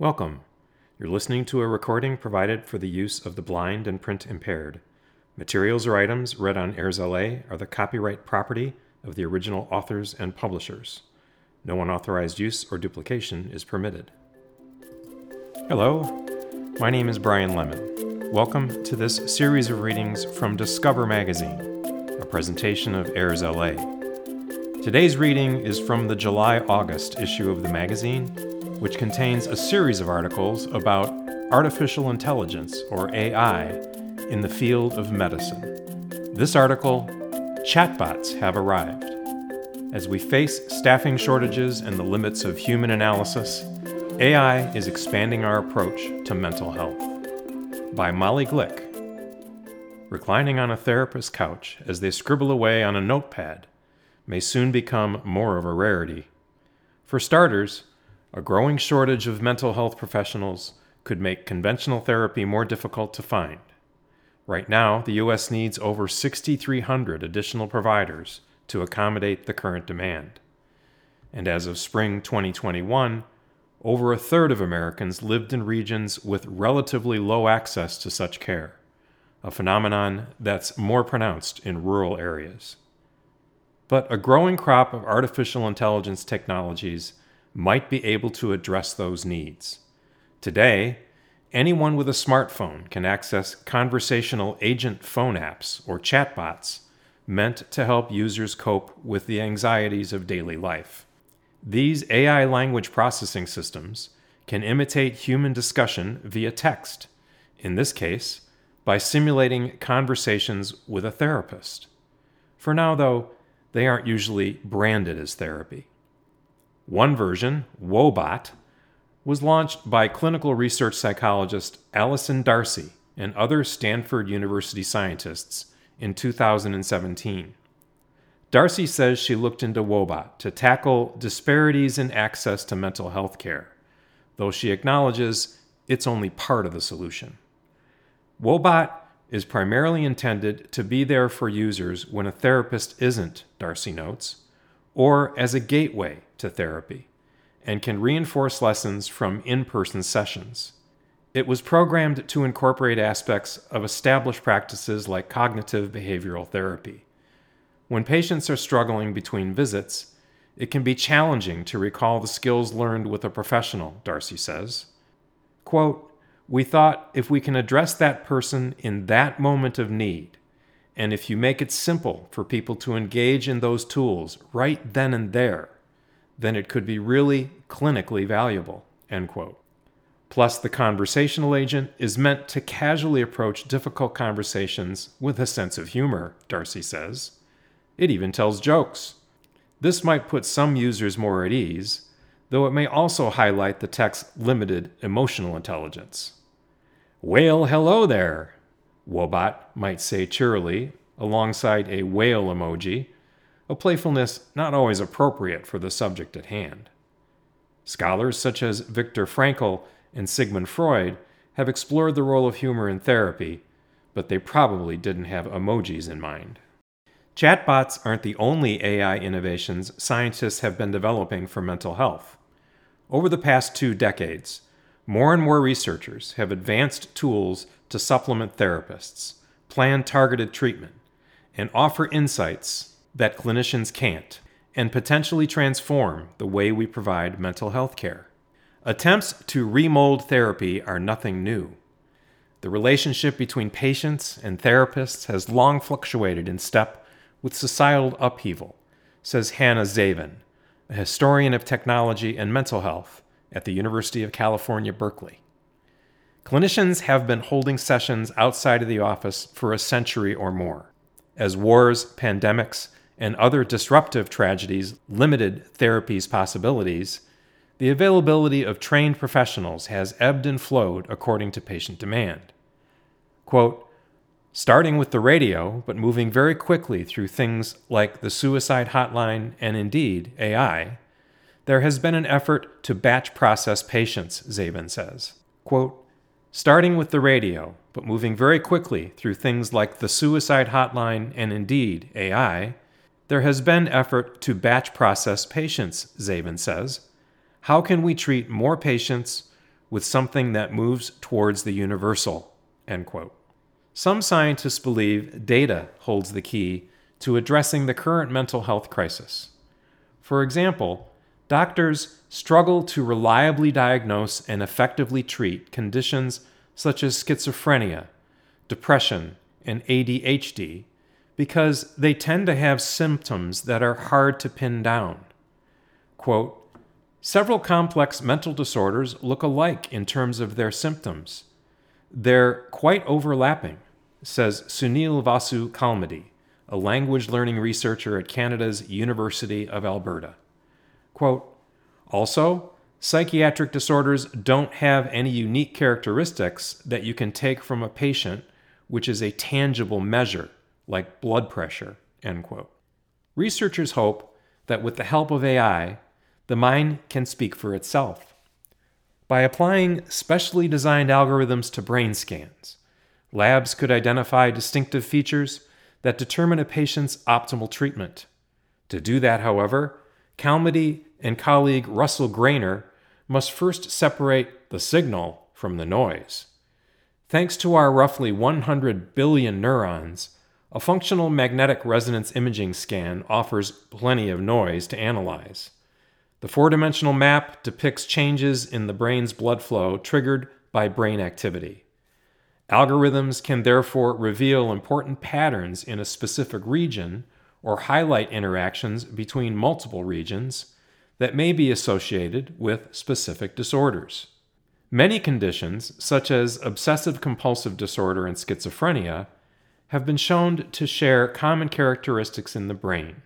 Welcome. You're listening to a recording provided for the use of the blind and print impaired. Materials or items read on AIRSLA are the copyright property of the original authors and publishers. No unauthorized use or duplication is permitted. Hello, my name is Brian Lemon. Welcome to this series of readings from Discover Magazine, a presentation of AIRSLA. Today's reading is from the July August issue of the magazine, which contains a series of articles about artificial intelligence, or AI, in the field of medicine. This article Chatbots Have Arrived. As we face staffing shortages and the limits of human analysis, AI is expanding our approach to mental health. By Molly Glick. Reclining on a therapist's couch as they scribble away on a notepad may soon become more of a rarity. For starters, a growing shortage of mental health professionals could make conventional therapy more difficult to find. Right now, the U.S. needs over 6,300 additional providers to accommodate the current demand. And as of spring 2021, over a third of Americans lived in regions with relatively low access to such care, a phenomenon that's more pronounced in rural areas. But a growing crop of artificial intelligence technologies might be able to address those needs. Today, anyone with a smartphone can access conversational agent phone apps or chatbots meant to help users cope with the anxieties of daily life. These AI language processing systems can imitate human discussion via text, in this case, by simulating conversations with a therapist. For now, though, they aren't usually branded as therapy. One version, Woebot, was launched by clinical research psychologist Alison Darcy and other Stanford University scientists in 2017. Darcy says she looked into Woebot to tackle disparities in access to mental health care, though she acknowledges it's only part of the solution. Woebot is primarily intended to be there for users when a therapist isn't, Darcy notes, or as a gateway to therapy, and can reinforce lessons from in person sessions. It was programmed to incorporate aspects of established practices like cognitive behavioral therapy. When patients are struggling between visits, it can be challenging to recall the skills learned with a professional, Darcy says. Quote, we thought if we can address that person in that moment of need, and if you make it simple for people to engage in those tools right then and there, then it could be really clinically valuable. End quote. Plus, the conversational agent is meant to casually approach difficult conversations with a sense of humor, Darcy says. It even tells jokes. This might put some users more at ease, though it may also highlight the tech's limited emotional intelligence. Whale, hello there, Woebot might say cheerily, alongside a whale emoji, a playfulness not always appropriate for the subject at hand. Scholars such as Viktor Frankl and Sigmund Freud have explored the role of humor in therapy, but they probably didn't have emojis in mind. Chatbots aren't the only AI innovations scientists have been developing for mental health. Over the past two decades, more and more researchers have advanced tools to supplement therapists, plan targeted treatment, and offer insights that clinicians can't, and potentially transform the way we provide mental health care. Attempts to remold therapy are nothing new. The relationship between patients and therapists has long fluctuated in step with societal upheaval, says Hannah Zeavin, a historian of technology and mental health at the University of California, Berkeley. Clinicians have been holding sessions outside of the office for a century or more. As wars, pandemics, and other disruptive tragedies limited therapy's possibilities, the availability of trained professionals has ebbed and flowed according to patient demand. Quote, starting with the radio, but moving very quickly through things like the suicide hotline and indeed AI, there has been an effort to batch process patients, Zeavin says. Quote, starting with the radio, but moving very quickly through things like the suicide hotline and indeed AI, there has been effort to batch process patients, Zeavin says. How can we treat more patients with something that moves towards the universal. End quote. Some scientists believe data holds the key to addressing the current mental health crisis. For example, doctors struggle to reliably diagnose and effectively treat conditions such as schizophrenia, depression, and ADHD because they tend to have symptoms that are hard to pin down. Quote, Several complex mental disorders look alike in terms of their symptoms. They're quite overlapping, says Sunil Vasu Kalmady, a language learning researcher at Canada's University of Alberta. Quote, also, psychiatric disorders don't have any unique characteristics that you can take from a patient, which is a tangible measure, like blood pressure. End quote. Researchers hope that with the help of AI, the mind can speak for itself. By applying specially designed algorithms to brain scans, labs could identify distinctive features that determine a patient's optimal treatment. To do that, however, Kalmady and colleague Russell Greiner must first separate the signal from the noise. Thanks to our roughly 100 billion neurons, a functional magnetic resonance imaging scan offers plenty of noise to analyze. The four dimensional map depicts changes in the brain's blood flow triggered by brain activity. Algorithms can therefore reveal important patterns in a specific region or highlight interactions between multiple regions that may be associated with specific disorders. Many conditions, such as obsessive compulsive disorder and schizophrenia, have been shown to share common characteristics in the brain.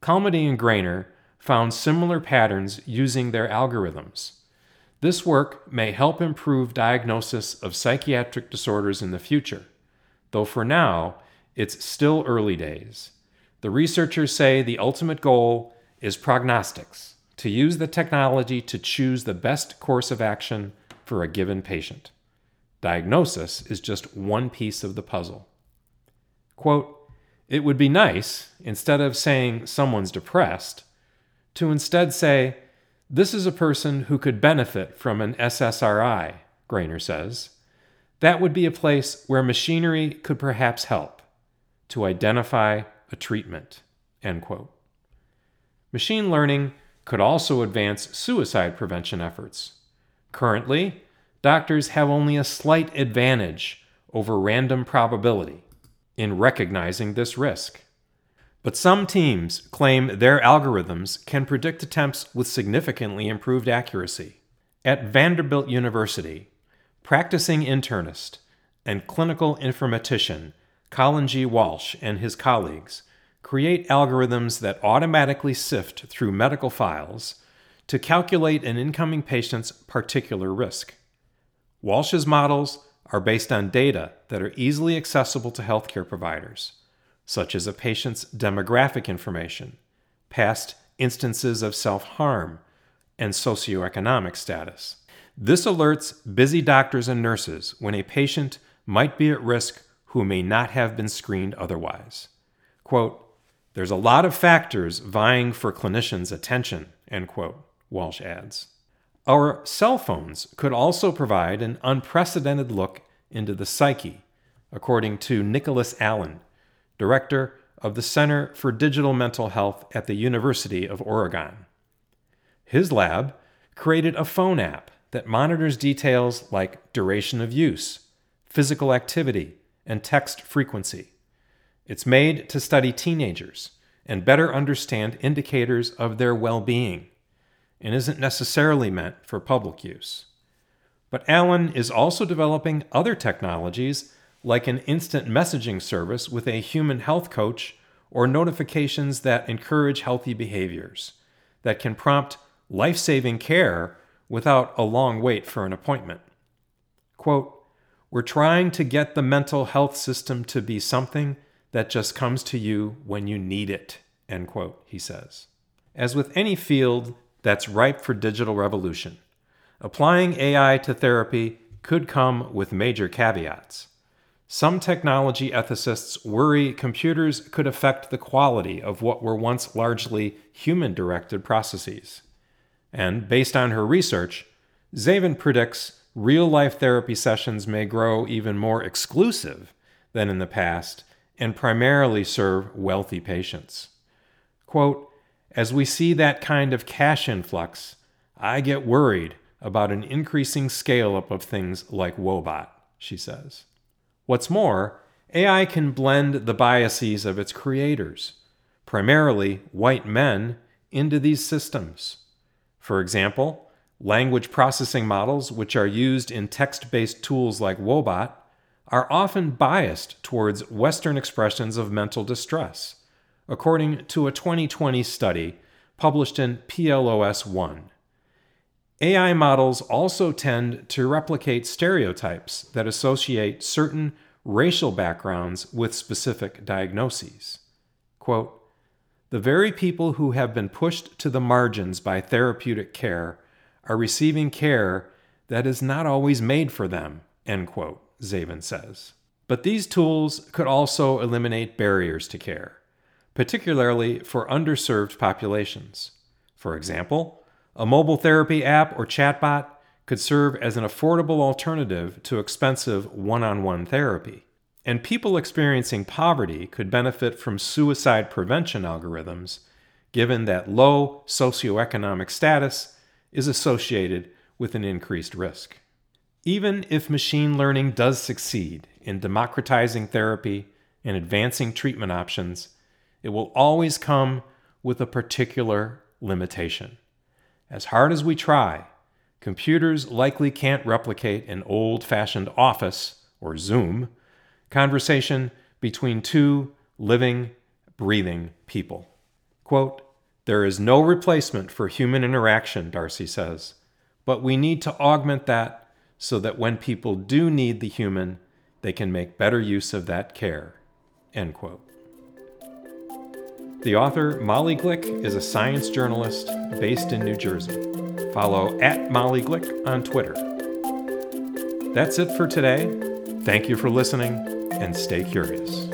Kalmady and Greiner found similar patterns using their algorithms. This work may help improve diagnosis of psychiatric disorders in the future, though for now, it's still early days. The researchers say the ultimate goal is prognostics to use the technology to choose the best course of action for a given patient. Diagnosis is just one piece of the puzzle. Quote, it would be nice, instead of saying someone's depressed, to instead say, This is a person who could benefit from an SSRI, Greiner says. That would be a place where machinery could perhaps help to identify a treatment. End quote. Machine learning could also advance suicide prevention efforts. Currently, doctors have only a slight advantage over random probability in recognizing this risk. But some teams claim their algorithms can predict attempts with significantly improved accuracy. At Vanderbilt University, practicing internist and clinical informatician Colin G. Walsh and his colleagues create algorithms that automatically sift through medical files to calculate an incoming patient's particular risk. Walsh's models are based on data that are easily accessible to healthcare providers such as a patient's demographic information, past instances of self harm, and socioeconomic status. This alerts busy doctors and nurses when a patient might be at risk who may not have been screened otherwise. Quote, There's a lot of factors vying for clinicians' attention, end quote, Walsh adds. Our cell phones could also provide an unprecedented look into the psyche, according to Nicholas Allen, director of the Center for Digital Mental Health at the University of Oregon. His lab created a phone app that monitors details like duration of use, physical activity, and text frequency. It's made to study teenagers and better understand indicators of their well being and isn't necessarily meant for public use. But Allen is also developing other technologies like an instant messaging service with a human health coach or notifications that encourage healthy behaviors that can prompt life saving care without a long wait for an appointment. Quote, We're trying to get the mental health system to be something that just comes to you when you need it, end quote, he says. As with any field that's ripe for digital revolution, applying AI to therapy could come with major caveats. Some technology ethicists worry computers could affect the quality of what were once largely human directed processes. And based on her research, Zeavin predicts real life therapy sessions may grow even more exclusive than in the past and primarily serve wealthy patients. Quote, as we see that kind of cash influx, I get worried about an increasing scale up of things like Woebot, she says. What's more, AI can blend the biases of its creators, primarily white men, into these systems. For example, language processing models, which are used in text based tools like Woebot, are often biased towards Western expressions of mental distress, according to a 2020 study published in PLOS 1. AI models also tend to replicate stereotypes that associate certain racial backgrounds with specific diagnoses. Quote, the very people who have been pushed to the margins by therapeutic care are receiving care that is not always made for them, end quote, Zeavin says. But these tools could also eliminate barriers to care, particularly for underserved populations. For example, a mobile therapy app or chatbot could serve as an affordable alternative to expensive one on one therapy. And people experiencing poverty could benefit from suicide prevention algorithms, given that low socioeconomic status is associated with an increased risk. Even if machine learning does succeed in democratizing therapy and advancing treatment options, it will always come with a particular limitation. As hard as we try, computers likely can't replicate an old fashioned office, or Zoom, conversation between two living, breathing people. Quote, there is no replacement for human interaction, Darcy says, but we need to augment that so that when people do need the human, they can make better use of that care. End quote. The author, Molly Glick, is a science journalist based in New Jersey. Follow at Molly Glick on Twitter. That's it for today. Thank you for listening and stay curious.